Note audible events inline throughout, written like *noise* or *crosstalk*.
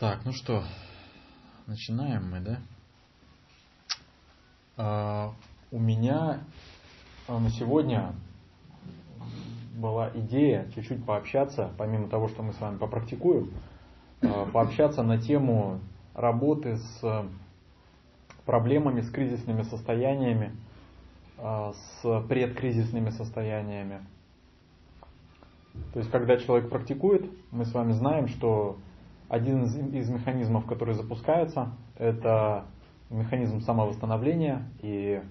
Так, ну что, начинаем мы, да? А, у меня а, на сегодня была идея чуть-чуть пообщаться, помимо того, что мы с вами попрактикуем, а, пообщаться на тему работы с проблемами, с кризисными состояниями, а, с предкризисными состояниями. То есть, когда человек практикует, мы с вами знаем, что один из, из механизмов, который запускается, это механизм самовосстановления, и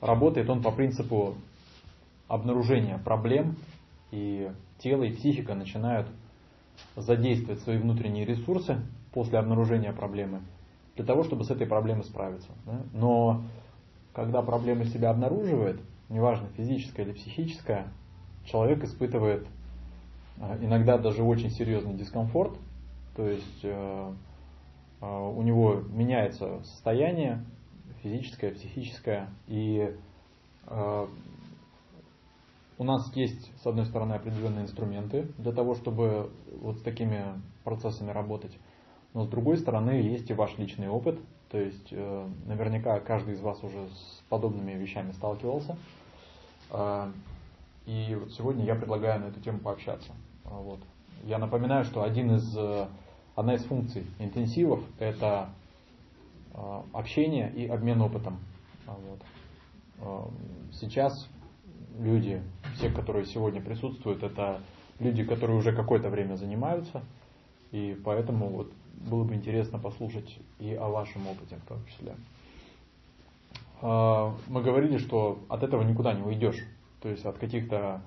работает он по принципу обнаружения проблем, и тело и психика начинают задействовать свои внутренние ресурсы после обнаружения проблемы для того, чтобы с этой проблемой справиться. Да? Но когда проблема себя обнаруживает, неважно физическая или психическая, человек испытывает а, иногда даже очень серьезный дискомфорт, то есть э, э, у него меняется состояние физическое, психическое, и э, у нас есть, с одной стороны, определенные инструменты для того, чтобы вот с такими процессами работать, но с другой стороны, есть и ваш личный опыт, то есть наверняка каждый из вас уже с подобными вещами сталкивался. И вот сегодня я предлагаю на эту тему пообщаться. Вот. Я напоминаю, что один из Одна из функций интенсивов – это а, общение и обмен опытом. А, вот. А, сейчас люди, все, которые сегодня присутствуют, это люди, которые уже какое-то время занимаются, и поэтому вот было бы интересно послушать и о вашем опыте в том числе. Мы говорили, что от этого никуда не уйдешь, то есть от каких-то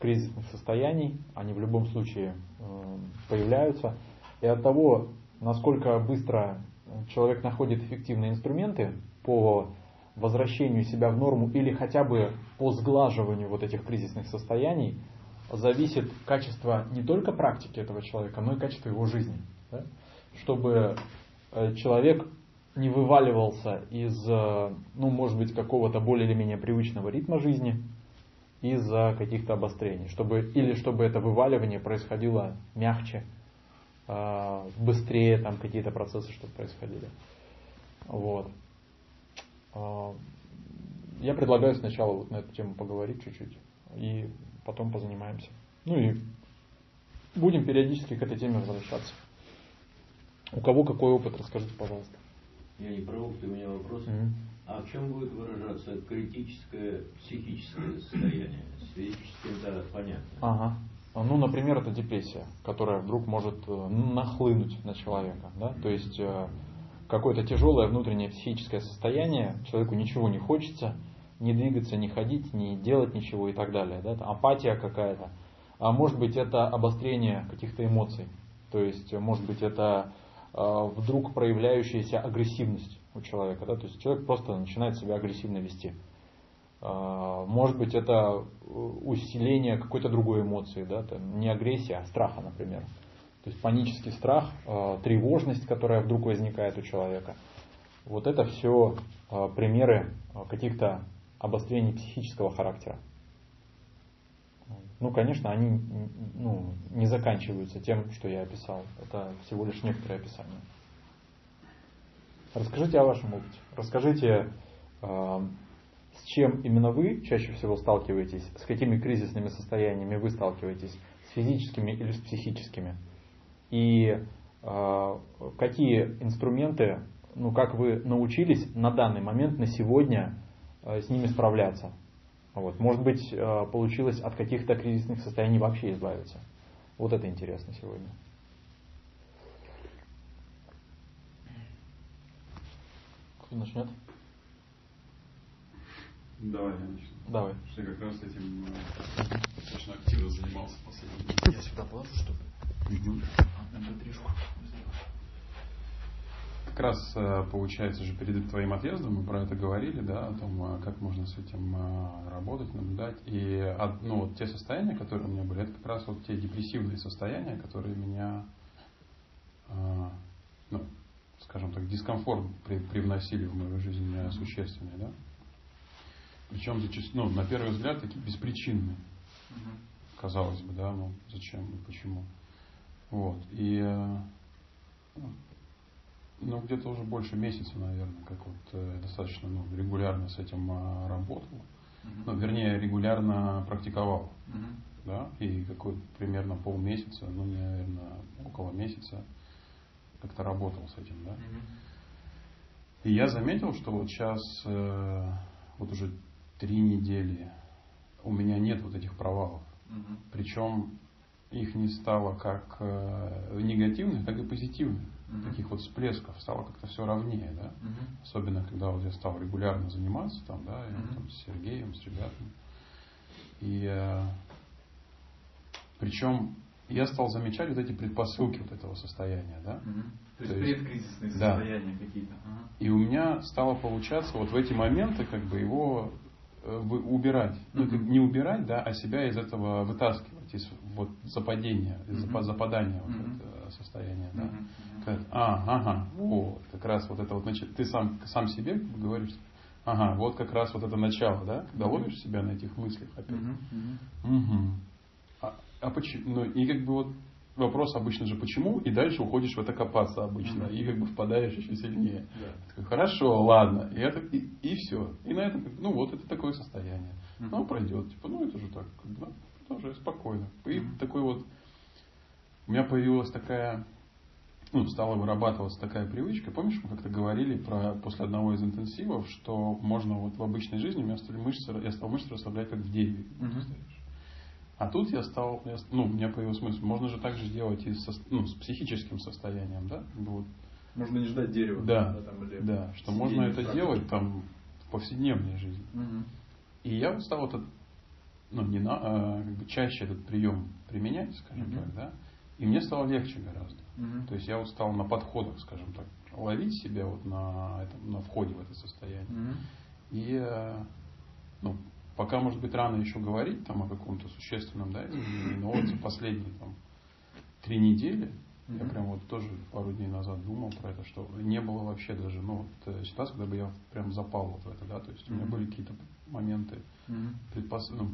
кризисных состояний, они в любом случае появляются – и от того, насколько быстро человек находит эффективные инструменты по возвращению себя в норму или хотя бы по сглаживанию вот этих кризисных состояний, зависит качество не только практики этого человека, но и качество его жизни. Да? Чтобы э, человек не вываливался из, э, ну, может быть, какого-то более или менее привычного ритма жизни из-за каких-то обострений. Чтобы, или чтобы это вываливание происходило мягче, быстрее там какие-то процессы, чтобы происходили. Вот. А, я предлагаю сначала вот на эту тему поговорить чуть-чуть, и потом позанимаемся. Ну и будем периодически к этой теме возвращаться. У кого какой опыт, расскажите, пожалуйста. Я не про опыт, у меня вопрос. Mm-hmm. А в чем будет выражаться критическое психическое состояние? С физическим, да, понятно. Ага. Ну, например, это депрессия, которая вдруг может э, нахлынуть на человека. Да? То есть э, какое-то тяжелое внутреннее психическое состояние, человеку ничего не хочется, не двигаться, не ходить, не делать ничего и так далее. Да? Апатия какая-то. А может быть это обострение каких-то эмоций. То есть может быть это э, вдруг проявляющаяся агрессивность у человека. Да? То есть человек просто начинает себя агрессивно вести. А, может быть, это усиление какой-то другой эмоции, да, не агрессия, а страха, например. То есть панический страх, а, тревожность, которая вдруг возникает у человека. Вот это все а, примеры каких-то обострений психического характера. Ну, конечно, они ну, не заканчиваются тем, что я описал. Это всего лишь некоторые описания. Расскажите о вашем опыте. Расскажите, с чем именно вы чаще всего сталкиваетесь, с какими кризисными состояниями вы сталкиваетесь, с физическими или с психическими, и э, какие инструменты, ну как вы научились на данный момент, на сегодня э, с ними справляться. Вот. Может быть, э, получилось от каких-то кризисных состояний вообще избавиться. Вот это интересно сегодня. Кто начнет? Давай, я начну. Давай. Что я как раз этим э, достаточно активно занимался в последние Я сюда положу, чтобы угу. mp3 Как раз э, получается же перед твоим отъездом мы про это говорили, да, о том, э, как можно с этим работать, наблюдать. И ну, вот те состояния, которые у меня были, это как раз вот те депрессивные состояния, которые меня, ну, скажем так, дискомфорт привносили в мою жизнь существенный, да. Причем зачастую, ну, на первый взгляд, такие беспричинные. Угу. Казалось бы, да, ну зачем и почему. Вот. И э, Ну, где-то уже больше месяца, наверное, как вот э, достаточно ну, регулярно с этим э, работал. Uh-huh. Ну, вернее, регулярно практиковал. Uh-huh. Да, и какой примерно полмесяца, ну, наверное, около месяца как-то работал с этим, да. Uh-huh. И я заметил, что вот сейчас, э, вот уже три недели, у меня нет вот этих провалов. Uh-huh. Причем их не стало как э, негативных, так и позитивных. Uh-huh. Таких вот всплесков стало как-то все ровнее, да. Uh-huh. Особенно когда вот я стал регулярно заниматься там, да, uh-huh. там, с Сергеем, с ребятами. И э, причем я стал замечать вот эти предпосылки вот этого состояния, да. Uh-huh. То, То есть предкризисные да. состояния какие-то. Ага. И у меня стало получаться вот в эти моменты как бы его убирать. Uh-huh. Ну, не убирать, да, а себя из этого вытаскивать, из вот западения, из uh-huh. западания вот uh-huh. это состояния, да. Uh-huh. Как, а, ага, вот, как раз вот это вот, значит, ты сам, сам себе говоришь, ага, вот как раз вот это начало, да, когда uh-huh. ловишь себя на этих мыслях опять. Uh-huh. Угу. А, а почему? Ну, и как бы вот вопрос обычно же почему, и дальше уходишь в это копаться обычно, mm-hmm. и как бы впадаешь еще сильнее. Yeah. Такой, Хорошо, ладно, и, это, и, и все. И на этом, ну вот это такое состояние. Mm-hmm. Ну, пройдет, типа, ну это же так, бы, продолжай спокойно. И mm-hmm. такой вот, у меня появилась такая, ну, стала вырабатываться такая привычка. Помнишь, мы как-то говорили про после одного из интенсивов, что можно вот в обычной жизни у меня стали мышцы, я стал мышцы расслаблять как в дереве. Mm-hmm. А тут я стал, ну, у меня появился смысл, можно же так же делать и со, ну, с психическим состоянием, да? Вот. Можно не ждать дерева. Да, да, там, или да что можно это практику. делать там в повседневной жизни. Угу. И я вот стал этот, ну, не на, а, как бы чаще этот прием применять, скажем угу. так, да? И мне стало легче гораздо. Угу. То есть я вот стал на подходах, скажем так, ловить себя вот на, этом, на входе в это состояние. Угу. И э, ну, пока, может быть, рано еще говорить там о каком-то существенном да, изменении, но вот за последние там, три недели, mm-hmm. я прям вот тоже пару дней назад думал про это, что не было вообще даже, ну, вот, э, ситуации, когда бы я прям запал вот в это, да, то есть mm-hmm. у меня были какие-то моменты mm-hmm. предпос... ну,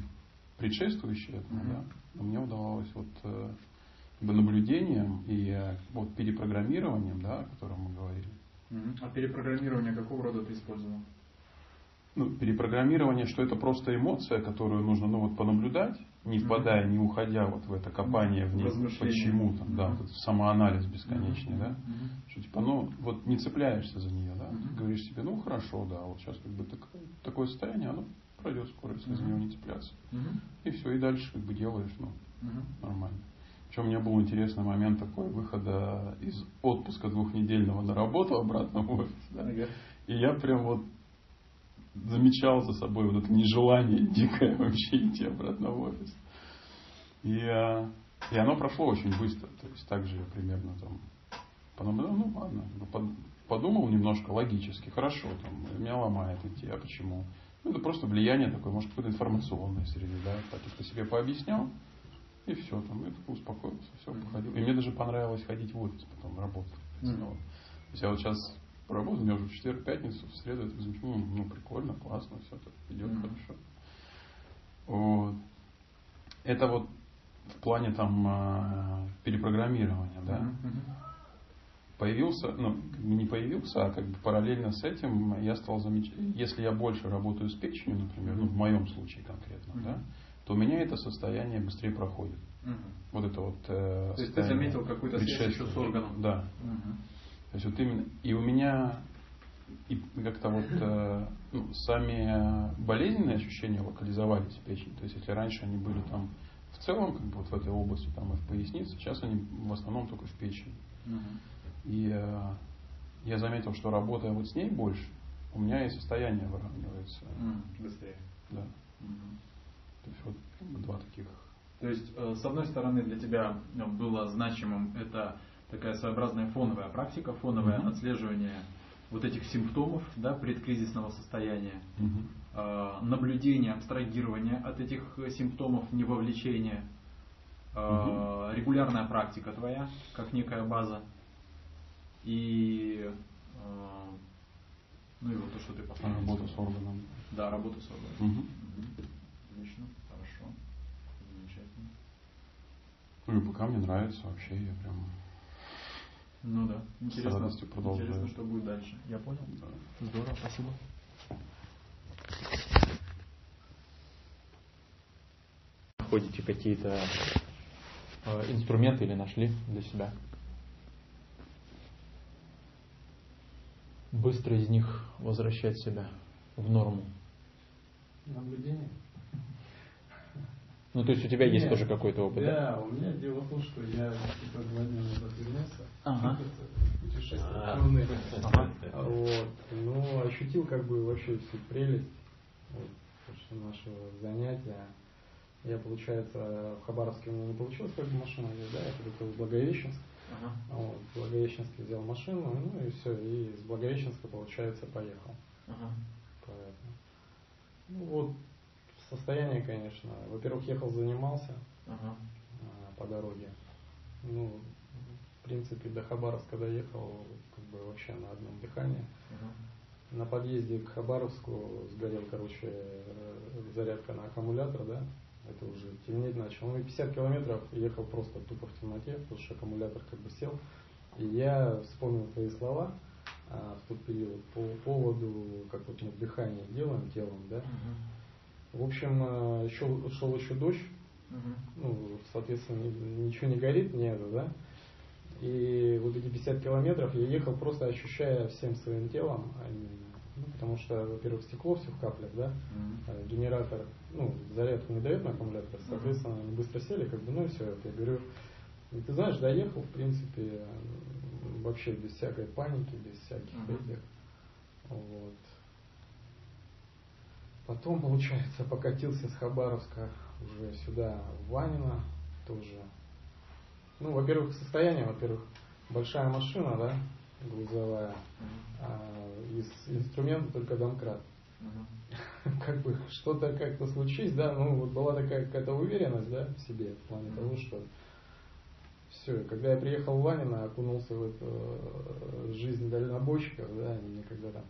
предшествующие этому, mm-hmm. да, но мне удавалось вот э, наблюдением и э, вот перепрограммированием, да, о котором мы говорили. Mm-hmm. А перепрограммирование какого рода ты использовал? Ну, перепрограммирование, что это просто эмоция, которую нужно ну, вот, понаблюдать, не впадая, не уходя вот в это копание в ней, почему там, да, вот самоанализ бесконечный, да, что типа, ну, вот не цепляешься за нее, да, ты говоришь себе, ну, хорошо, да, вот сейчас как бы такое, такое состояние, оно пройдет скоро, если за него не цепляться. И все, и дальше как бы делаешь, ну, нормально. Причем у меня был интересный момент такой выхода из отпуска двухнедельного на работу обратно в офис. Да? И я прям вот замечал за собой вот это нежелание *laughs* дикое вообще идти обратно в офис. И, э, и оно прошло очень быстро. То есть так же я примерно там подумал, ну ладно, подумал немножко логически, хорошо, там, меня ломает идти, а почему? Ну, это просто влияние такое, может, какой-то информационной среды, да, так ты себе пообъяснял, и все, там, такой успокоился, все, походил. И мне даже понравилось ходить в офис потом работать. Mm-hmm. То есть я вот сейчас поработал, у меня уже в четверг, пятницу, в среду это ну, ну прикольно, классно, все так идет mm-hmm. хорошо. Вот. Это вот в плане там а, перепрограммирования, да. Mm-hmm. Появился, ну, не появился, а как бы параллельно с этим я стал замечать, если я больше работаю с печенью, например, ну, в моем случае конкретно, mm-hmm. да, то у меня это состояние быстрее проходит. Угу. Вот это вот. Э, то есть ты заметил какую-то связь еще с органом? Да. Угу. То есть вот именно, и у меня и как-то вот э, ну, сами болезненные ощущения локализовались в печени. То есть если раньше они были там в целом, как бы вот в этой области, там и в пояснице, сейчас они в основном только в печени. Угу. И э, я заметил, что работая вот с ней больше, у меня и состояние выравнивается. Mm, быстрее. Да. Угу. То есть вот два таких. То есть, э, с одной стороны, для тебя ну, было значимым это такая своеобразная фоновая практика, фоновое mm-hmm. отслеживание вот этих симптомов да, предкризисного состояния, mm-hmm. э, наблюдение, абстрагирование от этих симптомов, не вовлечение, э, mm-hmm. регулярная практика твоя, как некая база, и э, ну и вот то, что ты поставил. Работа с органом. Да, работа с органом. Угу. Отлично, хорошо, замечательно. Ну и пока мне нравится вообще, я прям Ну да. Интересно, интересно, что будет дальше. Я понял. Да. Здорово, спасибо. Находите какие-то э, инструменты или нашли для себя? Быстро из них возвращать себя в норму. Наблюдение. Ну, то есть у тебя Нет, есть тоже какой-то опыт, да? Да, у меня дело в том, что я типа два дня назад вернулся. Ага. Путешествие. Ага. Вот. Ну, ощутил как бы вообще всю прелесть вот, нашего занятия. Я, получается, в Хабаровске у меня не получилось как бы машина взять, да, я прилетел в Благовещенск. Ага. Вот, в Благовещенске взял машину, ну и все, и с Благовещенска, получается, поехал. Ага. Поэтому. Ну вот, состояние, конечно. Во-первых, ехал, занимался ага. а, по дороге. Ну, в принципе, до Хабаровска доехал как бы вообще на одном дыхании. Ага. На подъезде к Хабаровску сгорел, короче, зарядка на аккумулятор, да, это уже темнеть начал. Ну и 50 километров ехал просто тупо в темноте, потому что аккумулятор как бы сел. И я вспомнил твои слова а, в тот период по поводу, как вот мы дыхание делаем телом, да. Угу. В общем, шел, шел еще дождь, угу. ну, соответственно, ничего не горит, не это, да. И вот эти 50 километров я ехал просто ощущая всем своим телом, а ну, потому что, во-первых, стекло все в каплях, да, mm-hmm. генератор, ну, зарядку не дает на аккумулятор, соответственно, они быстро сели, как бы, ну и все, это я говорю, и ты знаешь, доехал, в принципе, вообще без всякой паники, без всяких mm-hmm. этих, вот. Потом, получается, покатился с Хабаровска уже сюда, в Ванина, тоже. Ну, во-первых, состояние, во-первых, большая машина, да, грузовая, а, из инструмента только домкрат. *laughs* Как бы что-то как-то случись, да, ну вот была такая какая-то уверенность, да, в себе, в плане того, что все, когда я приехал в Ванина, окунулся в эту э, жизнь дальнобойщиков, да, они мне когда там,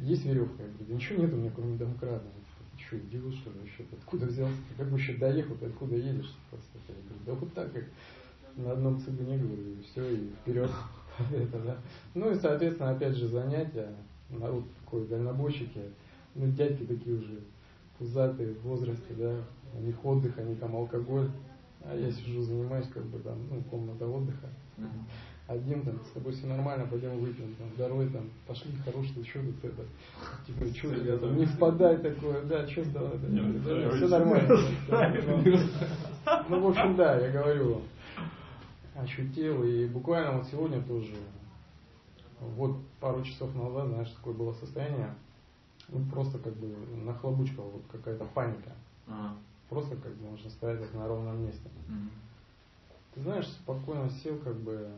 есть веревка, я говорю, да ничего нет у меня, кроме домкрата. Ты что, идиот, что ли, вообще, откуда взялся, ты как еще доехал, ты откуда едешь? Просто, я говорю, да вот так, как на одном цыгане, говорю, и все, и вперед. *laughs* это, да. Ну и, соответственно, опять же, занятия. Народ такой, дальнобойщики. Ну, дядьки такие уже пузатые в возрасте, да. У них отдых, они там алкоголь. А я сижу, занимаюсь, как бы там, ну, комната отдыха. Один там, с тобой все нормально, пойдем выпьем, там, второй там, пошли, хороший, что тут это, типа, что там, не впадай такое, да, что давай, да, все нормально. Ну, в общем, да, я говорю, ощутил. И буквально вот сегодня тоже, вот пару часов назад, знаешь, такое было состояние, ну, просто как бы нахлобучка, вот какая-то паника. Ага. Просто как бы можно сказать, как на ровном месте. Угу. Ты знаешь, спокойно сел, как бы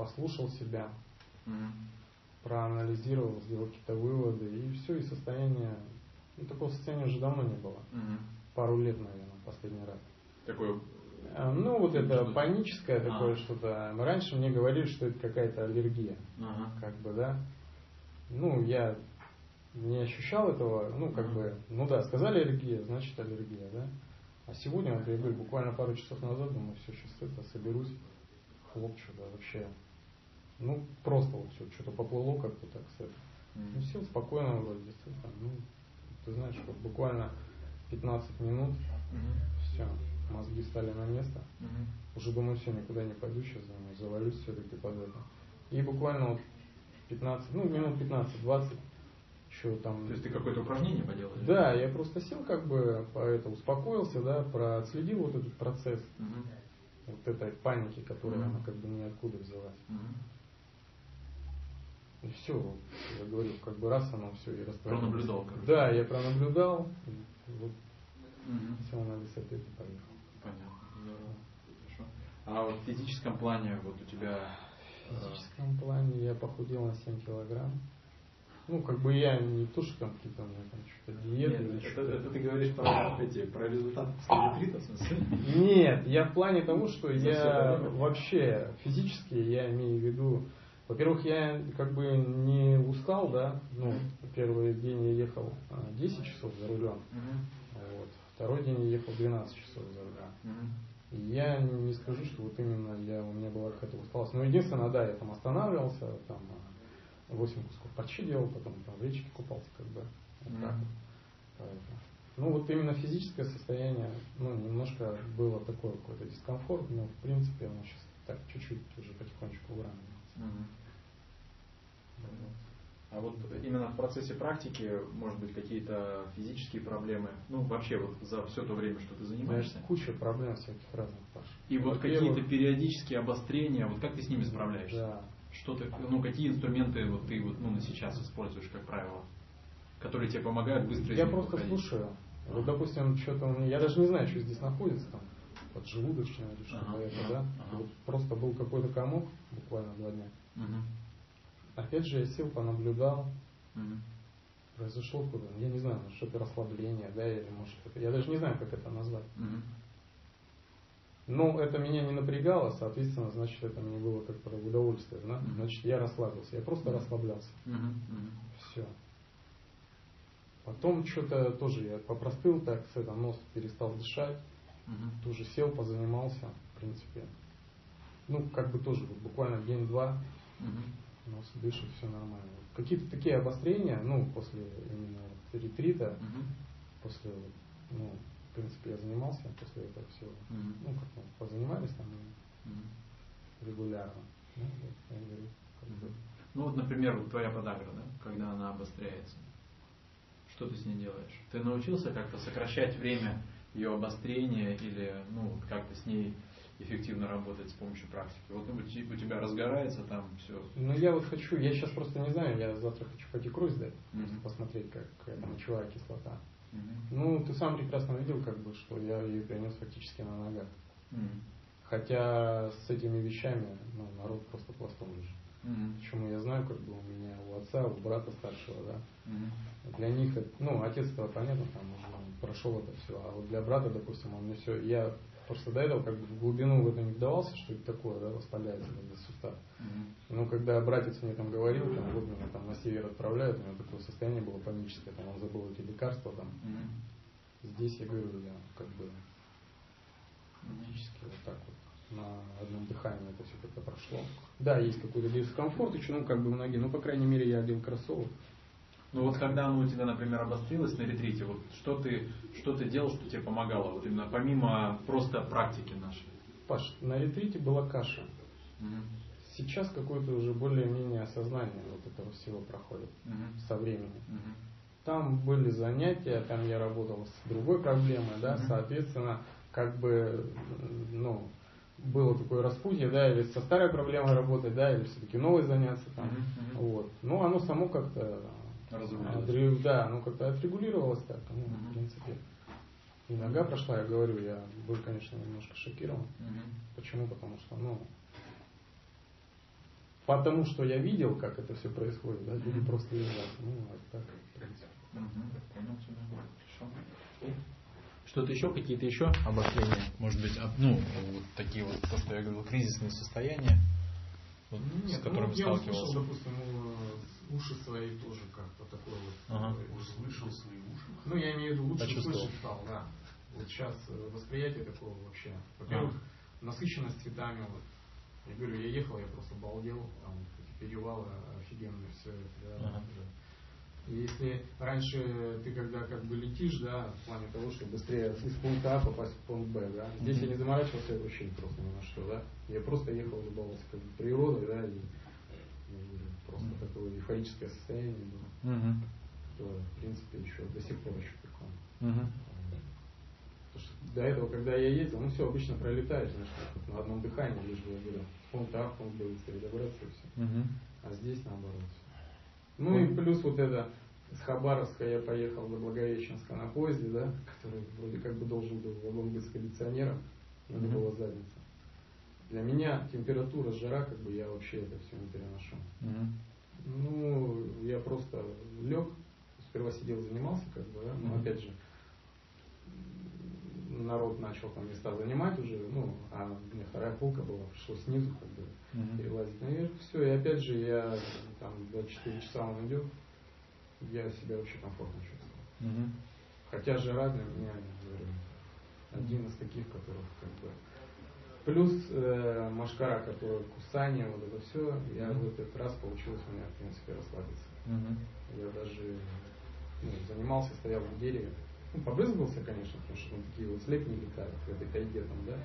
послушал себя, угу. проанализировал, сделал какие-то выводы, и все, и состояние, ну, такого состояния уже давно не было. Угу. Пару лет, наверное, последний раз. Такое а, ну, вот это паническое а. такое что-то. Раньше мне говорили, что это какая-то аллергия. Ага. Как бы, да. Ну, я не ощущал этого, ну, как ага. бы, ну да, сказали аллергия, значит аллергия, да. А сегодня, вот я говорю, буквально пару часов назад, думаю, все, сейчас это, соберусь, хлопчу, да, вообще. Ну, просто вот все, что-то поплыло как-то так с этого. Mm. Ну, сел спокойно вроде, действительно, ну, ты знаешь, вот буквально 15 минут, mm-hmm. все, мозги стали на место. Угу. Уже думаю, все, никуда не пойду, сейчас думаю, завалюсь все-таки под это. И буквально вот 15, ну минут 15-20, еще там... То есть ты какое-то упражнение поделал? Да, я просто сел как бы, по это, успокоился, да, проследил вот этот процесс угу. вот этой паники, которая угу. она как бы ниоткуда взялась. Угу. И все, я говорю, как бы раз оно все и растворилось. Пронаблюдал, короче. Да, я пронаблюдал, вот угу. сел на высоте и поехал. Понятно. Хорошо. А вот в физическом плане вот у тебя... В физическом плане я похудел на 7 килограмм. Ну, как бы я не то, что там какие-то у меня там что-то диеты Нет, это, это ты говоришь про эти, про результат ретрита, в смысле? Нет, я в плане того, что я вообще физически, я имею в виду, во-первых, я как бы не устал, да, ну, первый день я ехал 10 а, часов за рулем, Второй день я ехал 12 часов за рулем. Угу. Я не скажу, что вот именно я, у меня была какая-то усталость. Но единственное, да, я там останавливался, там 8 кусков парчи делал, потом там в речке купался, как бы. Вот mm-hmm. так вот. Поэтому. Ну вот именно физическое состояние, ну немножко было такое какой-то дискомфорт, но в принципе оно сейчас так чуть-чуть уже потихонечку выравнивается. Mm-hmm. А вот именно в процессе практики, может быть, какие-то физические проблемы, ну вообще вот за все то время, что ты занимаешься? Знаешь, куча проблем всяких разных, Паш. И вот какие-то периодические обострения, вот как ты с ними справляешься? Да. Что ты, ну какие инструменты вот ты вот ну на сейчас используешь, как правило, которые тебе помогают быстро Я просто выходить? слушаю. Вот, допустим, что-то меня, я даже не знаю, что здесь находится, там, поджелудочная или что-то ага, да? Ага. Вот просто был какой-то комок, буквально два дня. Угу Опять же, я сел, понаблюдал. Mm-hmm. Произошло куда Я не знаю, что-то расслабление, да, или может это. Я даже не знаю, как это назвать. Mm-hmm. Но это меня не напрягало, соответственно, значит, это мне было как бы удовольствие. Да? Mm-hmm. Значит, я расслабился. Я просто mm-hmm. расслаблялся. Mm-hmm. Все. Потом что-то тоже я попростыл так, с этого нос перестал дышать. Угу. Тоже сел, позанимался, в принципе. Ну, как бы тоже, вот буквально день-два. Угу нос дышит, все нормально. Какие-то такие обострения, ну, после именно ретрита, угу. после, ну, в принципе, я занимался после этого всего. Угу. Ну, как мы позанимались там угу. регулярно. Ну, вот, я говорю, как бы. Ну вот, например, вот твоя подагра, да, когда она обостряется. Что ты с ней делаешь? Ты научился как-то сокращать время ее обострения или ну, как-то с ней эффективно работать с помощью практики? Вот у тебя разгорается там все. Ну я вот хочу, я сейчас просто не знаю, я завтра хочу пойти круиз дать, mm-hmm. посмотреть, как мочевая кислота. Mm-hmm. Ну, ты сам прекрасно видел, как бы, что я ее принес фактически на ногах. Mm-hmm. Хотя с этими вещами ну, народ просто пластом лежит. Mm-hmm. Почему я знаю, как бы у меня у отца, у брата старшего, да. Mm-hmm. Для них, ну, отец этого понятно, там уже прошел это все, а вот для брата, допустим, он мне все, я Просто до этого как бы в глубину в это не вдавался, что это такое, да, воспаляется этот сустав. Mm-hmm. Но когда братец мне там говорил, там, вот меня там на север отправляют, у него такое состояние было паническое, там он забыл эти лекарства там. Mm-hmm. Здесь я говорю, я как бы панически вот так вот на одном дыхании это все как-то прошло. Да, есть какой-то дискомфорт еще, ну как бы многие, ну по крайней мере я одел кроссовок. Ну вот когда оно у тебя, например, обострилось на ретрите, вот что ты, что ты делал, что тебе помогало, вот именно помимо просто практики нашей? Паш, на ретрите была каша. Угу. Сейчас какое-то уже более-менее осознание вот этого всего проходит угу. со временем. Угу. Там были занятия, там я работал с другой проблемой, да, угу. соответственно, как бы, ну, было такое распутье, да, или со старой проблемой работать, да, или все-таки новой заняться там. Uh-huh, Вот. Ну, оно само как-то Разрулилось. Да, ну как-то отрегулировалось так, ну, угу. в принципе. И нога прошла, я говорю, я был, конечно, немножко шокирован. Угу. Почему? Потому что, ну, потому что я видел, как это все происходит, да, люди просто лежат. Ну, вот так, в принципе. Что-то еще, какие-то еще обострения? Может быть, ну, вот такие вот, то, что я говорил, кризисные состояния, вот, Нет, с которыми ну, сталкивался? Я услышал, допустим, уши свои тоже как-то такое вот. Ага. Услышал свои уши? Ну, я имею в виду, лучше слышать стал, да. Вот сейчас э, восприятие такого вообще. Во-первых, а. насыщенность цветами. Вот. Я говорю, я ехал, я просто балдел, там перевалы офигенные, все это, да, ага. Если раньше ты когда как бы летишь, да, в плане того, чтобы быстрее из пункта А попасть в пункт Б, да, здесь mm-hmm. я не заморачивался вообще просто ни на что, да. Я просто ехал, любовался как бы природой, да, и просто mm-hmm. такое эйфорическое состояние было, mm-hmm. которое, в принципе, еще до сих пор еще такое. Mm-hmm. Потому что до этого, когда я ездил, ну все, обычно пролетаешь, знаешь, на одном дыхании, лишь бы, я говорю, пункт А, пункт Б, быстрее добраться и все. Mm-hmm. А здесь наоборот. Ну и плюс вот это, с Хабаровска я поехал до Благовещенска на поезде, да, который вроде как бы должен был вагон быть с кондиционером, но не было задницы. Для меня температура, жара, как бы я вообще это все не переношу. Mm-hmm. Ну, я просто лег, сперва сидел, занимался, как бы, да, но mm-hmm. опять же, народ начал там места занимать уже, ну, а у меня вторая полка была, пришлось снизу как бы mm-hmm. перелазить наверх, все, и опять же я там 24 часа он идет, я себя вообще комфортно чувствую. Mm-hmm. Хотя жара для меня, я говорю, один из таких, которых как бы Плюс э, машкара, которая кусание, вот это все, я mm-hmm. в этот раз получилось у меня, в принципе, расслабиться. Mm-hmm. Я даже ну, занимался, стоял в дереве. Ну, побрызгался, конечно, потому что там такие вот слепни летают в этой тайге там, да.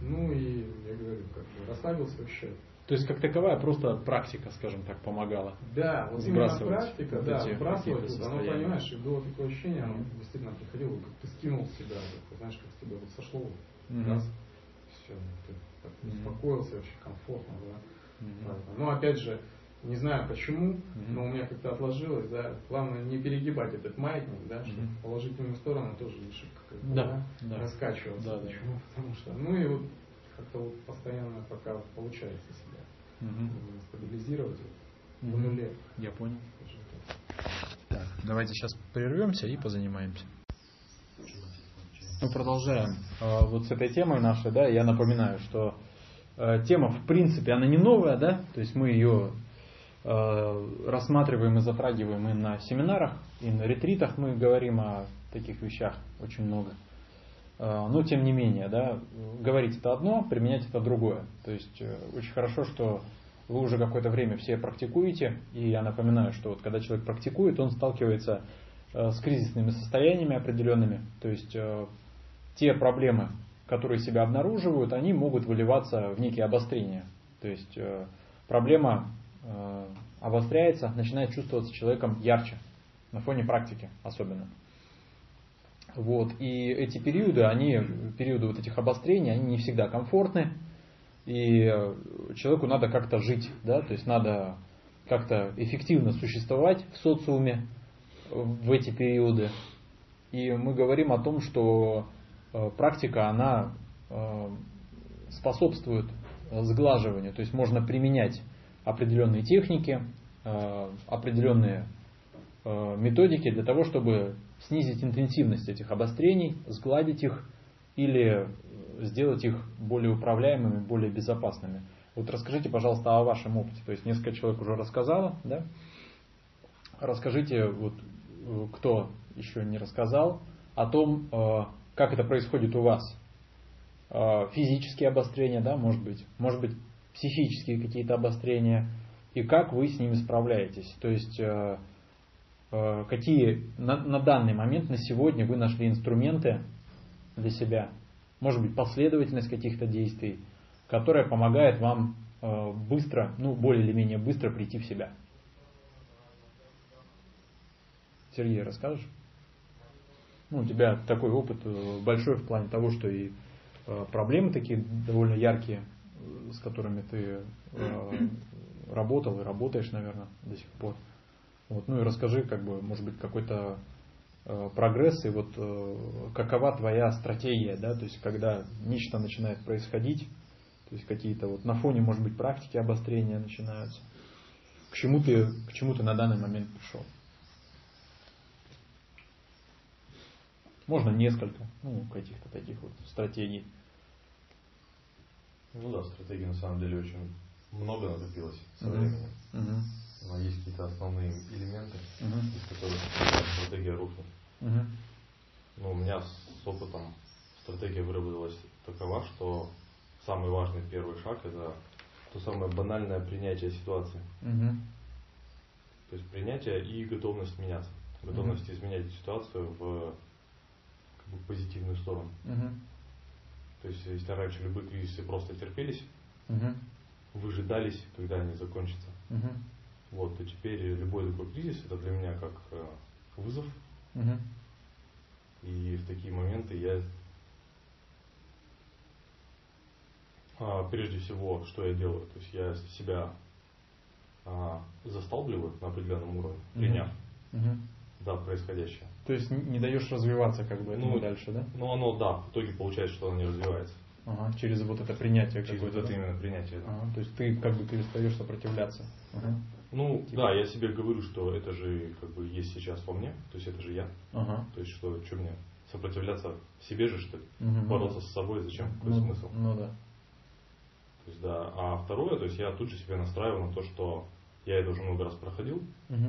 Ну и, я говорю, как бы расслабился вообще. То есть как таковая просто практика, скажем так, помогала. Да, вот именно практика, вот да, сбрасывать, оно, понимаешь, и было такое ощущение, оно действительно приходило, как ты скинул себя, ты знаешь, как с тебя вот сошло, mm-hmm. раз, все, ты так успокоился, вообще комфортно, да. Mm-hmm. Но опять же, не знаю почему, mm-hmm. но у меня как-то отложилось, да. Главное не перегибать этот маятник, да, чтобы mm-hmm. положительную сторону тоже не шибко как бы, да, да, да. раскачиваться. Да, почему? Да. Потому что, ну и вот как-то вот постоянно пока получается себя mm-hmm. стабилизировать mm-hmm. в нуле. Я понял. Так, давайте сейчас прервемся и позанимаемся. Мы продолжаем э, вот с этой темой нашей, да, я напоминаю, что э, тема в принципе она не новая, да, то есть мы ее рассматриваем и затрагиваем и на семинарах, и на ретритах мы говорим о таких вещах очень много. Э, но тем не менее, да, говорить это одно, применять это другое. То есть э, очень хорошо, что вы уже какое-то время все практикуете, и я напоминаю, что вот когда человек практикует, он сталкивается с кризисными состояниями определенными, то есть те проблемы, которые себя обнаруживают, они могут выливаться в некие обострения. То есть проблема Э, обостряется, начинает чувствоваться человеком ярче, на фоне практики особенно. Вот. И эти периоды, они, периоды вот этих обострений, они не всегда комфортны. И э, человеку надо как-то жить, да, то есть надо как-то эффективно существовать в социуме в эти периоды. И мы говорим о том, что э, практика, она способствует сглаживанию, то есть можно применять определенные техники, э, определенные э, методики для того, чтобы снизить интенсивность этих обострений, сгладить их или сделать их более управляемыми, более безопасными. Вот расскажите, пожалуйста, о вашем опыте. То есть несколько человек уже рассказало, да? Расскажите, вот, э, кто еще не рассказал, о том, как это происходит у вас. Физические обострения, да, может быть, может быть, психические какие-то обострения, и как вы с ними справляетесь. То есть, э, э, какие на, на данный момент, на сегодня вы нашли инструменты для себя, может быть, последовательность каких-то действий, которая помогает вам э, быстро, ну, более или менее быстро прийти в себя. Сергей, расскажешь? Ну, у тебя такой опыт большой в плане того, что и проблемы такие довольно яркие с которыми ты э, работал и работаешь, наверное, до сих пор. Вот, ну и расскажи, как бы, может быть, какой-то э, прогресс и вот э, какова твоя стратегия, да, то есть когда нечто начинает происходить, то есть какие-то вот на фоне, может быть, практики обострения начинаются. К чему ты, к чему ты на данный момент пришел? Можно несколько, ну, каких-то таких вот стратегий. Ну да, стратегии на самом деле очень много накопилось со uh-huh. временем. Uh-huh. Но есть какие-то основные элементы, uh-huh. из которых стратегия рухнет. Uh-huh. Но у меня с опытом стратегия выработалась такова, что самый важный первый шаг это то самое банальное принятие ситуации. Uh-huh. То есть принятие и готовность меняться. Готовность uh-huh. изменять ситуацию в как бы, позитивную сторону. Uh-huh. То есть, если раньше любые кризисы просто терпелись, угу. выжидались, когда они закончатся. Угу. Вот, то теперь любой такой кризис это для меня как э, вызов. Угу. И в такие моменты я а, прежде всего, что я делаю, то есть я себя а, засталбливаю на определенном уровне, приняв. Угу да, происходящее. То есть не даешь развиваться как бы этому ну, дальше, да? Ну оно, да, в итоге получается, что оно не развивается. Ага, через вот это принятие Через вот это да? именно принятие. Да. Ага, то есть ты как бы перестаешь сопротивляться. Ага. Ну, типа... да, я себе говорю, что это же как бы есть сейчас во мне, то есть это же я. Ага. То есть что, что мне сопротивляться себе же, что ли? Угу, Бороться ну, с собой, зачем? Какой ну, смысл? Ну да. То есть да. А второе, то есть я тут же себя настраиваю на то, что я это уже много раз проходил. Угу.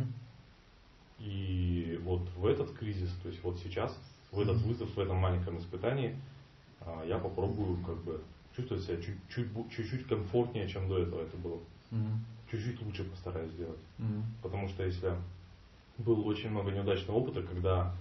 И вот в этот кризис, то есть вот сейчас, в этот вызов, в этом маленьком испытании, а, я попробую как бы чувствовать себя чуть-чуть, комфортнее, чем до этого это было. Mm-hmm. Чуть-чуть лучше постараюсь сделать. Mm-hmm. Потому что если было очень много неудачного опыта, когда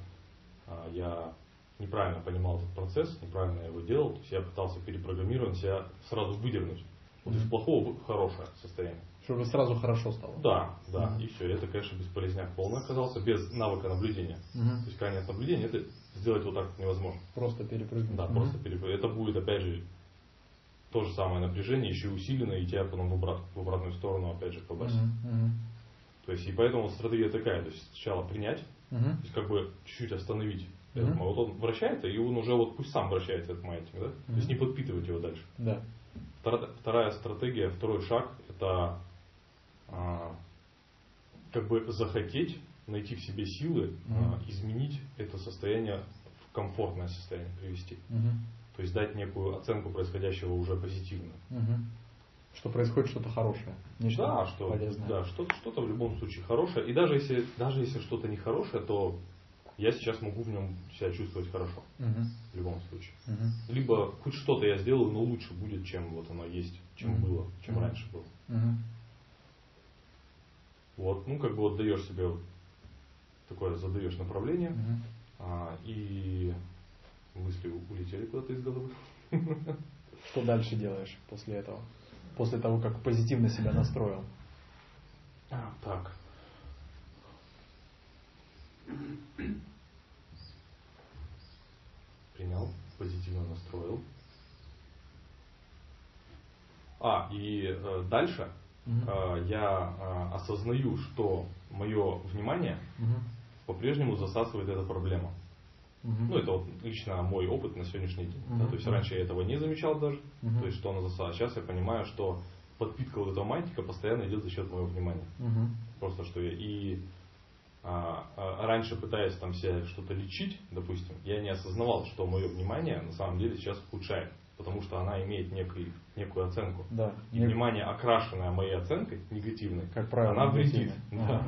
а, я неправильно понимал этот процесс, неправильно его делал, то есть я пытался перепрограммировать себя сразу выдернуть вот из плохого в хорошее состояние. Чтобы сразу хорошо стало. Да, да. И все. Это, конечно, бесполезняк полный оказался, без навыка наблюдения. Mm-hmm. То есть, нет наблюдения, это сделать вот так невозможно. Просто перепрыгнуть. Да, mm-hmm. просто перепрыгнуть. Это будет, опять же, то же самое напряжение, еще усилено, и тебя потом в, обрат, в обратную сторону, опять же, побасит. Mm-hmm. То есть, и поэтому стратегия такая, то есть сначала принять, mm-hmm. то есть как бы чуть-чуть остановить этот вот он вращается, и он уже вот пусть сам вращается этот маятник, да? Mm-hmm. То есть не подпитывать его дальше. Да. Вторая, стратегия, второй шаг, это как бы захотеть найти в себе силы, mm-hmm. изменить это состояние в комфортное состояние привести. Mm-hmm. То есть дать некую оценку происходящего уже позитивную. Mm-hmm. Что происходит что-то хорошее. Нечто да, что, да что-то, что-то в любом случае хорошее. И даже если, даже если что-то нехорошее, то я сейчас могу в нем себя чувствовать хорошо. Угу. В любом случае. Угу. Либо хоть что-то я сделаю, но лучше будет, чем вот оно есть, чем угу. было, чем угу. раньше было. Угу. Вот, ну как бы вот даешь себе такое, задаешь направление, угу. а, и мысли улетели куда-то из головы. *laughs* Что дальше делаешь после этого? После того, как позитивно себя настроил? А, так. Принял, позитивно настроил. А, и э, дальше угу. я а, осознаю, что мое внимание угу. по-прежнему засасывает эта проблема. Угу. Ну, это вот лично мой опыт на сегодняшний день. Угу. Да, то есть раньше я этого не замечал даже, угу. то есть что она засасывает. Сейчас я понимаю, что подпитка вот этого мантика постоянно идет за счет моего внимания. Угу. Просто что я и а, а, раньше пытаясь там себя что-то лечить, допустим, я не осознавал, что мое внимание на самом деле сейчас ухудшает потому что она имеет некий, некую оценку. Да. И Нек... внимание, окрашенное моей оценкой, негативной, как правило, она вредит. Да.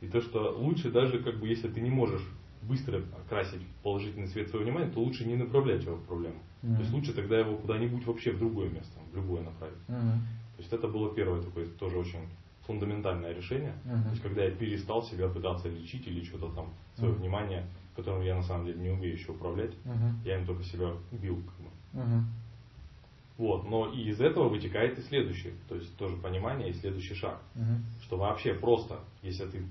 И то, что лучше даже, как бы, если ты не можешь быстро окрасить положительный свет своего внимания, то лучше не направлять его в проблему. Mm-hmm. То есть лучше тогда его куда-нибудь вообще в другое место, в любое направить. Mm-hmm. То есть это было первое такое тоже очень фундаментальное решение. Uh-huh. То есть когда я перестал себя пытаться лечить или что-то там, свое uh-huh. внимание, которым я на самом деле не умею еще управлять, uh-huh. я им только себя бил. Как бы. Угу. Вот, но и из этого вытекает и следующее, то есть тоже понимание и следующий шаг, угу. что вообще просто, если ты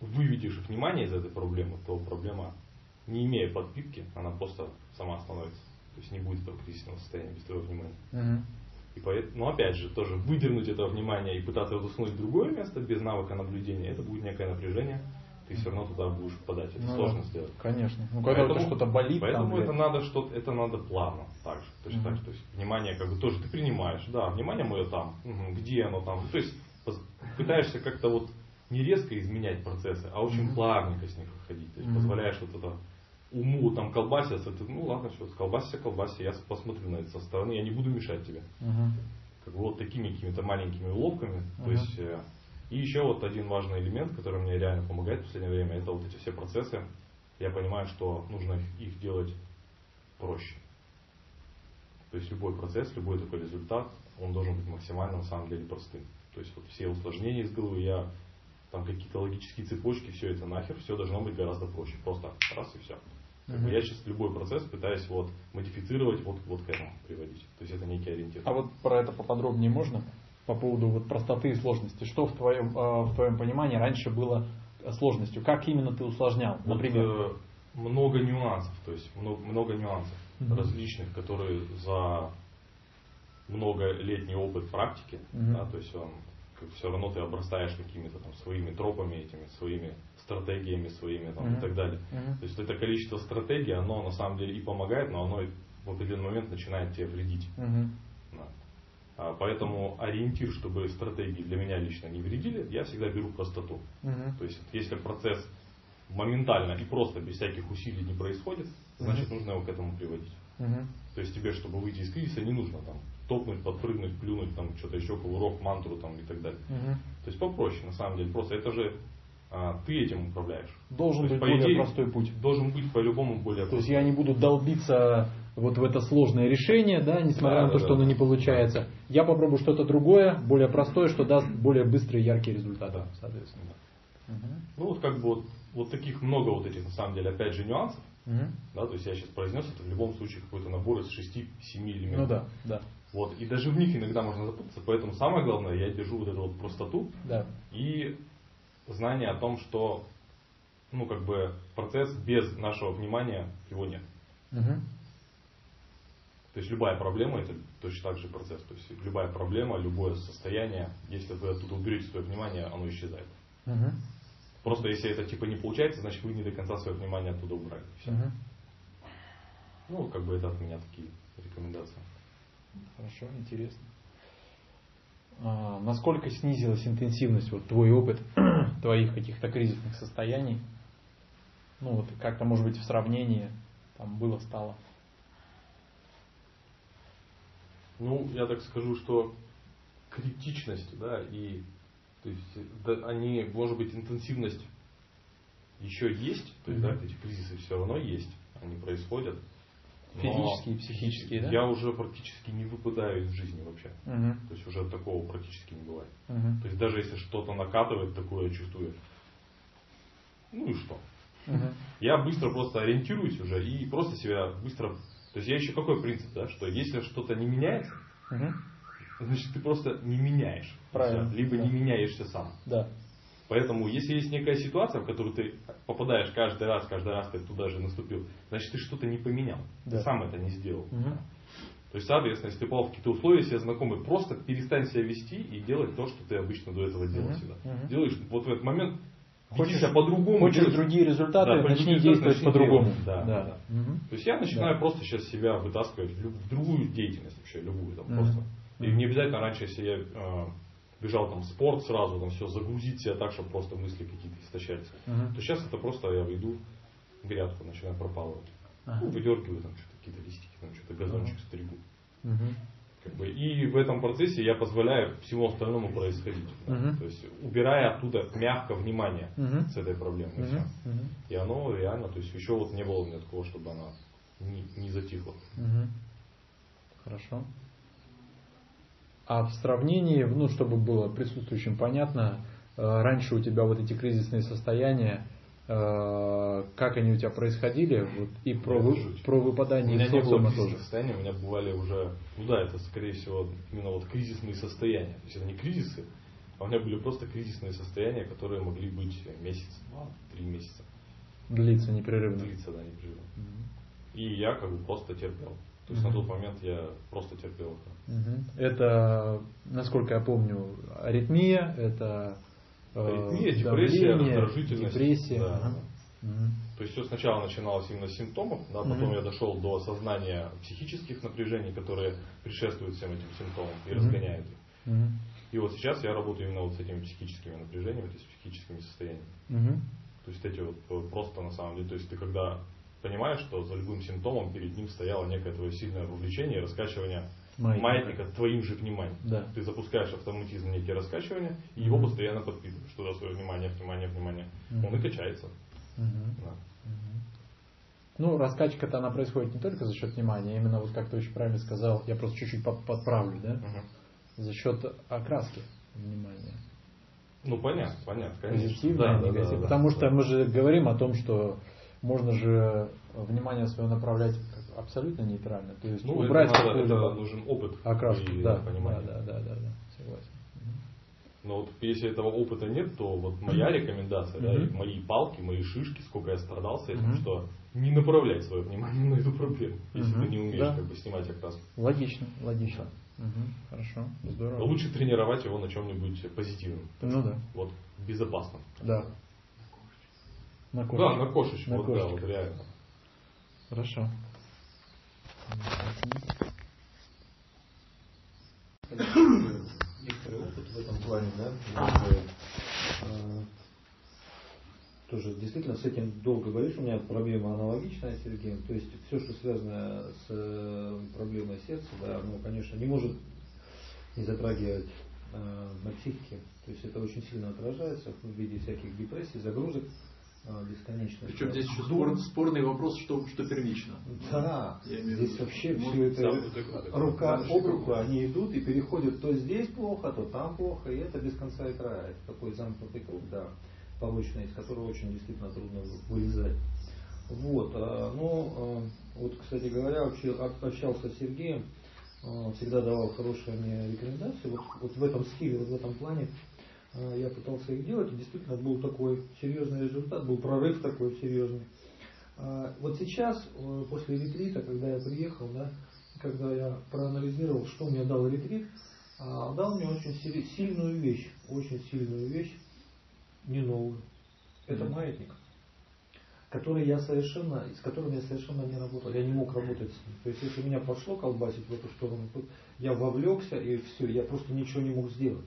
выведешь внимание из этой проблемы, то проблема, не имея подпитки, она просто сама остановится. То есть не будет этого кризисного состояния без твоего внимания. Угу. И поэтому, но опять же, тоже выдернуть это внимание и пытаться засунуть в другое место без навыка наблюдения, это будет некое напряжение, ты все равно туда будешь попадать. Это ну, сложно сделать. Конечно. Ну, когда поэтому, что-то болит. Поэтому там, это надо что это надо плавно так же. Точно mm-hmm. так же. То есть внимание как бы тоже ты принимаешь. Да, внимание мое там. Угу, где оно там. То есть пытаешься как-то вот не резко изменять процессы, а очень mm-hmm. плавненько с них выходить. То есть mm-hmm. позволяешь вот это уму там колбаситься, ты, ну ладно, все, колбасься, колбасься, я посмотрю на это со стороны, я не буду мешать тебе. Uh-huh. Как бы вот такими какими-то маленькими уловками. Uh-huh. То есть э, и еще вот один важный элемент, который мне реально помогает в последнее время, это вот эти все процессы. Я понимаю, что нужно их делать проще. То есть любой процесс, любой такой результат, он должен быть максимально на самом деле простым. То есть вот все усложнения из головы, я там какие-то логические цепочки, все это нахер, все должно быть гораздо проще. Просто раз и все. uh-huh. Я сейчас любой процесс пытаюсь вот модифицировать, вот, вот к этому приводить. То есть это некий ориентир. А вот про это поподробнее можно? По поводу вот простоты и сложности. Что в твоем, э, в твоем понимании раньше было сложностью? Как именно ты усложнял, например? Вот, э, много нюансов, то есть много, много нюансов mm-hmm. различных, которые за многолетний опыт практики, mm-hmm. да, то есть он как все равно ты обрастаешь какими-то там своими тропами, этими своими стратегиями своими там, mm-hmm. и так далее. Mm-hmm. То есть это количество стратегий, оно на самом деле и помогает, но оно в определенный момент начинает тебе вредить. Mm-hmm. А, поэтому ориентир, чтобы стратегии для меня лично не вредили, я всегда беру простоту. Угу. То есть, если процесс моментально и просто без всяких усилий не происходит, значит угу. нужно его к этому приводить. Угу. То есть тебе, чтобы выйти из кризиса, не нужно там топнуть, подпрыгнуть, плюнуть, там что-то еще, кувырок, мантру там и так далее. Угу. То есть попроще, на самом деле. Просто это же а, ты этим управляешь. Должен быть более идее, простой путь. Должен быть по-любому более простой. То есть я не буду долбиться вот в это сложное решение, да, несмотря да, на то, да, что да. оно не получается. Я попробую что-то другое, более простое, что даст более быстрые, яркие результаты, соответственно. Угу. Ну вот как бы вот, вот таких много вот этих на самом деле, опять же, нюансов. Угу. Да, то есть я сейчас произнес это в любом случае какой-то набор из 6-7 элементов. Ну да, да. Вот, и даже в них иногда можно запутаться, поэтому самое главное, я держу вот эту вот простоту да. и знание о том, что ну, как бы процесс без нашего внимания его нет. Угу. То есть любая проблема это точно так же процесс. То есть любая проблема, любое состояние, если вы оттуда уберете свое внимание, оно исчезает. Угу. Просто если это типа не получается, значит вы не до конца свое внимание оттуда убрали. Все. Угу. Ну, как бы это от меня такие рекомендации. Хорошо, интересно. А, насколько снизилась интенсивность, вот твой опыт твоих каких-то кризисных состояний? Ну вот как-то может быть в сравнении там было стало. Ну, я так скажу, что критичность, да, и то есть да, они, может быть, интенсивность еще есть, то есть, да, эти кризисы все равно есть, они происходят. Физические и психические, да? Я уже практически не выпадаю из жизни вообще. Угу. То есть уже такого практически не бывает. Угу. То есть даже если что-то накатывает, такое чувствую. Ну и что? Угу. Я быстро просто ориентируюсь уже и просто себя быстро то есть я еще какой принцип, да, что если что-то не меняется, угу. значит ты просто не меняешь. Правильно. Либо да. не меняешься сам. Да. Поэтому, если есть некая ситуация, в которую ты попадаешь каждый раз, каждый раз ты туда же наступил, значит ты что-то не поменял. Да. Ты сам это не сделал. Угу. То есть, соответственно, если ты попал в какие-то условия себе знакомые, просто перестань себя вести и делать то, что ты обычно до этого делал всегда. Угу. Делаешь вот в этот момент Хочешь по-другому. Хочешь делать, другие результаты, да, начни действовать по-другому. Да, да. Да. Угу. То есть я начинаю да. просто сейчас себя вытаскивать в другую деятельность вообще, любую там угу. просто. И не обязательно раньше, если я бежал там в спорт сразу, там все загрузить себя так, чтобы просто мысли какие-то истощались, угу. то сейчас это просто я иду в грядку, начинаю пропалывать. Ага. Ну, выдергиваю там что-то, какие-то листики, там что-то газончик ага. стригу. Угу. Как бы, и в этом процессе я позволяю всему остальному происходить. Uh-huh. То есть убирая оттуда мягко внимание uh-huh. с этой проблемой. Uh-huh. Uh-huh. И оно реально, то есть еще вот не было у меня такого, чтобы она не, не затихла. Uh-huh. Хорошо. А в сравнении, ну, чтобы было присутствующим понятно, э, раньше у тебя вот эти кризисные состояния, Э, как они у тебя происходили, вот, и про, вы, про выпадание из социума тоже. Состояния, у меня бывали уже, ну да, это скорее всего именно вот кризисные состояния. То есть это не кризисы, а у меня были просто кризисные состояния, которые могли быть месяц, два, три месяца. Длиться непрерывно. Длиться, да, непрерывно. Угу. И я как бы просто терпел. То есть угу. на тот момент я просто терпел это. Угу. Это, насколько я помню, аритмия, это Аритмия, депрессия, раздражительность. Депрессия. Да. Ага. То есть все сначала начиналось именно с симптомов, да, потом угу. я дошел до осознания психических напряжений, которые предшествуют всем этим симптомам и угу. разгоняют их. Угу. И вот сейчас я работаю именно вот с этими психическими напряжениями, то есть психическими состояниями. Угу. То есть эти вот просто на самом деле, то есть ты когда понимаешь, что за любым симптомом перед ним стояло некое твое сильное вовлечение, раскачивание маятника, маятника твоим же вниманием. Да. Ты запускаешь автоматизм некие раскачивания, и его постоянно подпитываешь туда свое внимание, внимание, внимание. mm Он и качается. mm Да. Ну, раскачка-то она происходит не только за счет внимания, именно вот как ты очень правильно сказал, я просто чуть-чуть подправлю, да? Угу. За счет окраски внимания. Ну, понятно, понятно, конечно. Позитивное, да, негативное. Да, да, Потому да, что да. мы же говорим о том, что можно же внимание свое направлять абсолютно нейтрально. То есть ну, убрать это, надо, это нужен опыт окраску. И да, понимание. Да, да, да, да, согласен. Но вот если этого опыта нет, то вот моя рекомендация, да, и мои палки, мои шишки, сколько я страдал с этим, что не направлять свое внимание на эту проблему, если ты не умеешь да. как бы снимать окраску. Логично, логично. Угу, хорошо, здорово. Но лучше тренировать его на чем-нибудь позитивном. Ну да. Вот, безопасном. Да. На кошечку. Да, на кошечку. На вот, кошечку. да, вот реально. Хорошо. Некоторый опыт в этом плане, да, э, тоже действительно с этим долго говоришь, у меня проблема аналогичная, Сергей. То есть все, что связано с э, проблемой сердца, да, ну, конечно, не может не затрагивать э, на психике. То есть это очень сильно отражается в виде всяких депрессий, загрузок э, бесконечных. Причем здесь еще спор, спорный вопрос, что, что первично. Да, здесь вообще все это рука об руку, они идут и переходят то здесь плохо, то там плохо, и это без конца и края. Это такой замкнутый круг, да, побочный, из которого очень действительно трудно вылезать. Вот, а, ну, а, вот, кстати говоря, общался с Сергеем, всегда давал хорошие мне рекомендации. Вот, вот в этом стиле, вот в этом плане я пытался их делать, и действительно был такой серьезный результат, был прорыв такой серьезный. Вот сейчас, э, после ретрита, когда я приехал, да, когда я проанализировал, что мне дал ретрит, дал мне очень сильную вещь, очень сильную вещь, не новую. Это маятник который я совершенно, с которым я совершенно не работал. Я не мог работать с ним. То есть, если меня пошло колбасить в эту сторону, то я вовлекся и все, я просто ничего не мог сделать.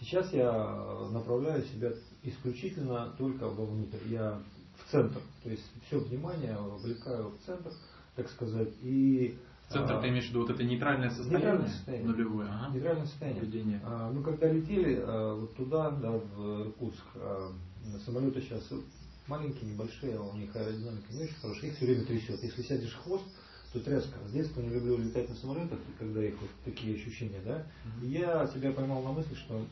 Сейчас я направляю себя исключительно только вовнутрь. Я в центр. То есть все внимание вовлекаю в центр, так сказать. И Центр а, ты имеешь в виду вот это нейтральное состояние? Нейтральное состояние. Нулевое. Ага. Нейтральное состояние. А, мы когда летели а, вот туда, да, в Иркутск, а, самолеты сейчас маленькие, небольшие, а у них аэродинамика не очень хорошая, их все время трясет. Если сядешь в хвост, то тряска. С детства не люблю летать на самолетах, когда их вот такие ощущения, да. И я себя поймал на мысли, что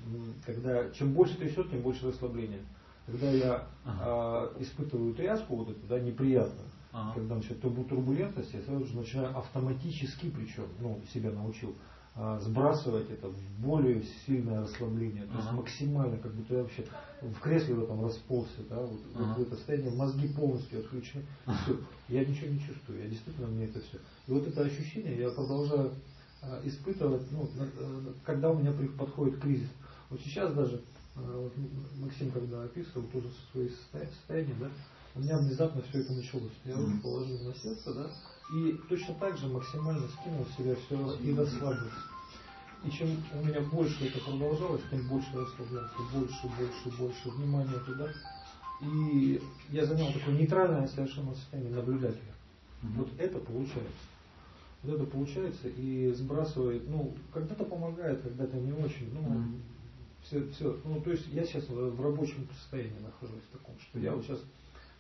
когда чем больше трясет, тем больше расслабления. Когда я ага. э, испытываю тряску, вот это, да, неприятную, ага. когда начинает турбулентность, я сразу же начинаю автоматически, причем, ну, себя научил, а, сбрасывать это в более сильное расслабление. То есть максимально, как будто я вообще в кресле в этом расползся, да, вот, ага. в это состояние, мозги полностью отключены. Все, я ничего не чувствую, я действительно мне это все. И вот это ощущение я продолжаю а, испытывать, ну, э, когда у меня подходит кризис. Вот сейчас даже, а, вот Максим когда описывал тоже свои состояния, да, у меня внезапно все это началось. Я mm-hmm. положил на сердце, да, и точно так же максимально скинул себя все и расслабился. И чем у меня больше это продолжалось, тем больше расслаблялся, больше, больше, больше внимания туда. И я занял такое нейтральное совершенно состояние наблюдателя. Mm-hmm. Вот это получается. Вот это получается и сбрасывает, ну, когда-то помогает, когда-то не очень. Ну, mm-hmm. все, все. Ну, то есть я сейчас в рабочем состоянии нахожусь в таком, что я вот сейчас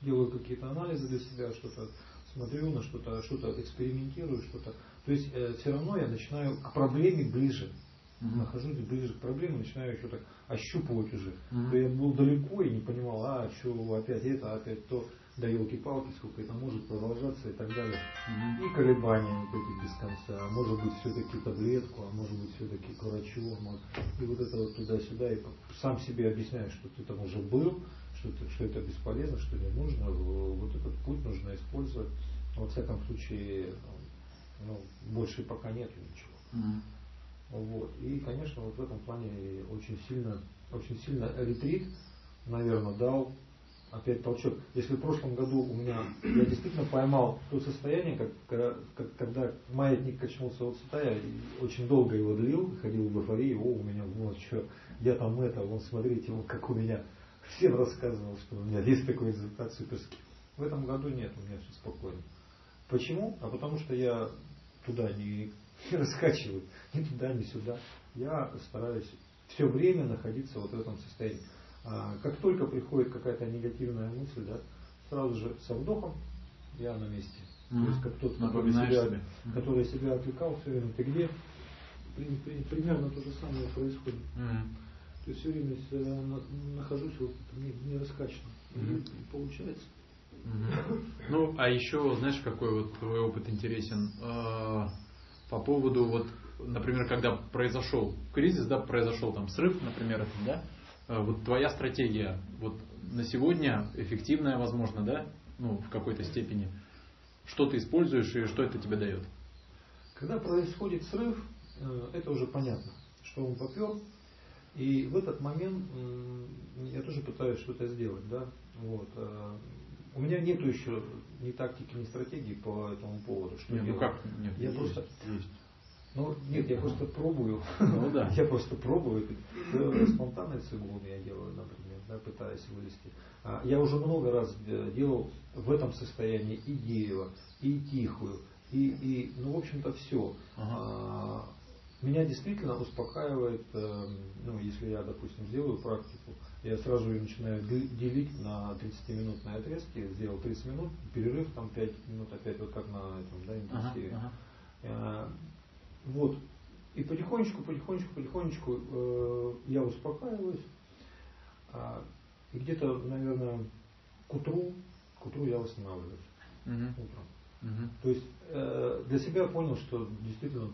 делаю какие-то анализы для себя, что-то смотрю на что-то, что-то экспериментирую, что-то. То есть э, все равно я начинаю к проблеме ближе. Mm-hmm. Нахожусь ближе к проблеме, начинаю еще так ощупывать уже. Mm-hmm. То я был далеко и не понимал, а что опять это, опять то, да елки-палки, сколько это может продолжаться и так далее. Mm-hmm. И колебания вот эти без конца. А может быть все-таки таблетку, а может быть все-таки к врачу. А может... И вот это вот туда-сюда. И сам себе объясняю, что ты там уже был, что это, что это бесполезно, что не нужно, вот этот путь нужно использовать. Но, во всяком случае, ну, больше пока нет ничего. Mm-hmm. Вот. И, конечно, вот в этом плане очень сильно, очень сильно ретрит, наверное, дал опять толчок. Если в прошлом году у меня, я действительно поймал то состояние, как, как, когда маятник качнулся вот сюда, я очень долго его длил, ходил в эйфории, о, у меня вот что, я там это, вон смотрите, вот как у меня всем рассказывал, что у меня есть такой результат суперский. В этом году нет, у меня все спокойно. Почему? А потому что я туда не, не *laughs* раскачиваю, ни туда, ни сюда. Я стараюсь все время находиться вот в этом состоянии. А как только приходит какая-то негативная мысль, да, сразу же со вдохом я на месте. Mm-hmm. То есть как тот, который себя, себе. который себя отвлекал все время, ты где? При, при, примерно то же самое происходит. Mm-hmm. То есть все время нахожусь вот не, не раскачанно. Mm-hmm. И получается. Mm-hmm. Ну, а еще, знаешь, какой вот твой опыт интересен? А, по поводу вот, например, когда произошел кризис, да, произошел там срыв, например, это, да, а, вот твоя стратегия, вот на сегодня эффективная, возможно, да, ну, в какой-то степени. Что ты используешь и что это тебе дает? Когда происходит срыв, э, это уже понятно, что он попер, и в этот момент я тоже пытаюсь что-то сделать, да. Вот. Э, у меня нет еще ни тактики, ни стратегии по этому поводу. Что нет, ну как? Нет, я есть, просто, есть. Ну, нет, я просто пробую. Ну, да. *laughs* я просто пробую. Это спонтанный цигун я делаю, например, да, пытаясь вылезти. А я уже много раз э, делал в этом состоянии и дерево, и тихую, и, и ну, в общем-то, все. Ага. А, меня действительно успокаивает, э, ну, если я, допустим, сделаю практику, я сразу ее начинаю делить на 30-минутные отрезки, сделал 30 минут, перерыв там 5 минут, опять вот как на этом, да, интенсиве. Ага, ага. Вот. И потихонечку, потихонечку, потихонечку э, я успокаиваюсь. А, и где-то, наверное, к утру, к утру я восстанавливаюсь. Угу. Утром. Угу. То есть э, для себя понял, что действительно,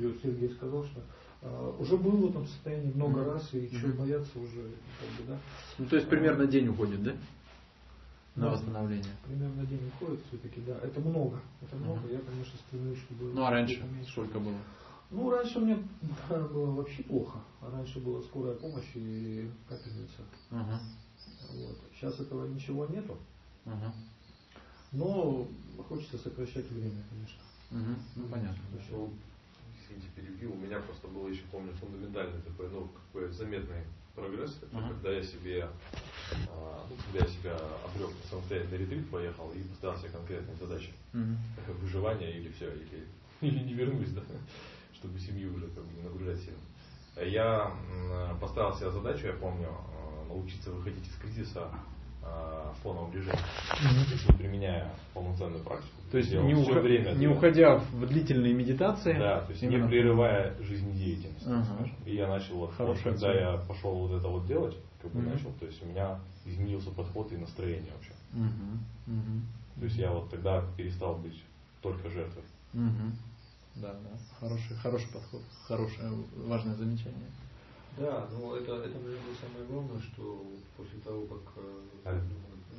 как Сергей сказал, что э, уже был в этом состоянии много угу. раз, и чего бояться уже, как бы, да. Ну, то есть примерно день уходит, да? На да, восстановление. Примерно день уходит все-таки, да. Это много. Это много. Угу. Я, конечно, стремлюсь, чтобы. Ну а раньше сколько было? Ну, раньше мне было вообще плохо. Раньше была скорая помощь и капельница. Угу. Вот. Сейчас этого ничего нету. Угу. Но хочется сокращать время, конечно. Угу. Ну, понятно. Ну, извините, перебил. У меня просто было еще, помню, фундаментальный такой, ну, какой заметный прогресс. Это uh когда я себе, а, ну, когда я себя обрек на самостоятельный ретрит, поехал и поставил себе конкретные задачи. uh *laughs* Выживание или все, или, или не вернусь, да, *laughs* чтобы семью уже как бы не нагружать сильно. Я поставил себе задачу, я помню, а, научиться выходить из кризиса фоновом режиме, mm-hmm. применяя полноценную практику. То есть не, ух... время, не уходя в длительные медитации. Да, то есть именно... не прерывая жизнедеятельность. Uh-huh. И я начал, вот, вот, когда я пошел вот это вот делать, как бы uh-huh. начал, то есть у меня изменился подход и настроение вообще. Uh-huh. Uh-huh. То есть я вот тогда перестал быть только жертвой. Uh-huh. Да, да, хороший, хороший подход, хорошее, важное замечание. Да, но это, это, наверное, самое главное, что после того, как э,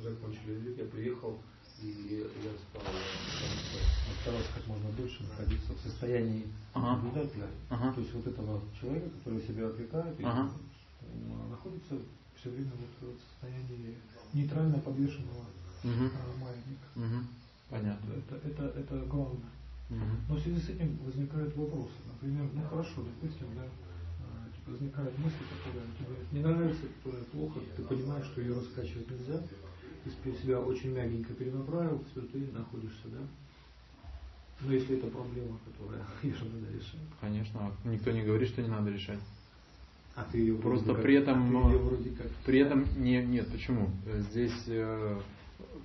закончили язык, я приехал, и я стал старался как можно дольше находиться в состоянии ага. наблюдателя. Ага. То есть вот этого человека, который себя отвлекает, ага. и находится все время вот в состоянии нейтрально подвешенного угу. маятника. Угу. Понятно. Это, это, это главное. Угу. Но в связи с этим возникают вопросы. Например, ну хорошо, допустим, да, возникает мысль, которая тебе не нравится, которая плохо, ты понимаешь, что ее раскачивать нельзя, ты себя очень мягенько перенаправил, все, ты находишься, да? Но если это проблема, которая *laughs* ее надо решать. Конечно, никто не говорит, что не надо решать. А ты ее Просто как, при этом, а ее вроде как... при этом не, нет, почему? Здесь, э,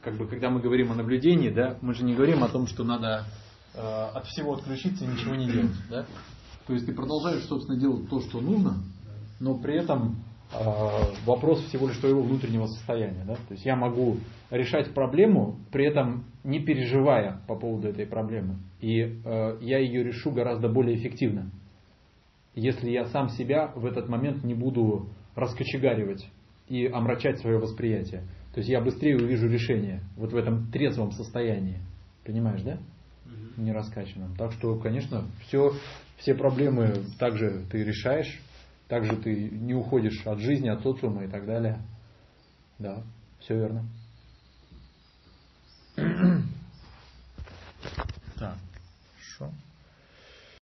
как бы, когда мы говорим о наблюдении, да, мы же не говорим о том, что надо э, от всего отключиться и ничего не делать, да? То есть ты продолжаешь, собственно, делать то, что нужно, но при этом э, вопрос всего лишь твоего внутреннего состояния. Да? То есть я могу решать проблему, при этом не переживая по поводу этой проблемы. И э, я ее решу гораздо более эффективно, если я сам себя в этот момент не буду раскочегаривать и омрачать свое восприятие. То есть я быстрее увижу решение вот в этом трезвом состоянии. Понимаешь, да? не нераскачанным. Так что, конечно, все, все проблемы также ты решаешь, также ты не уходишь от жизни, от социума и так далее. Да, все верно.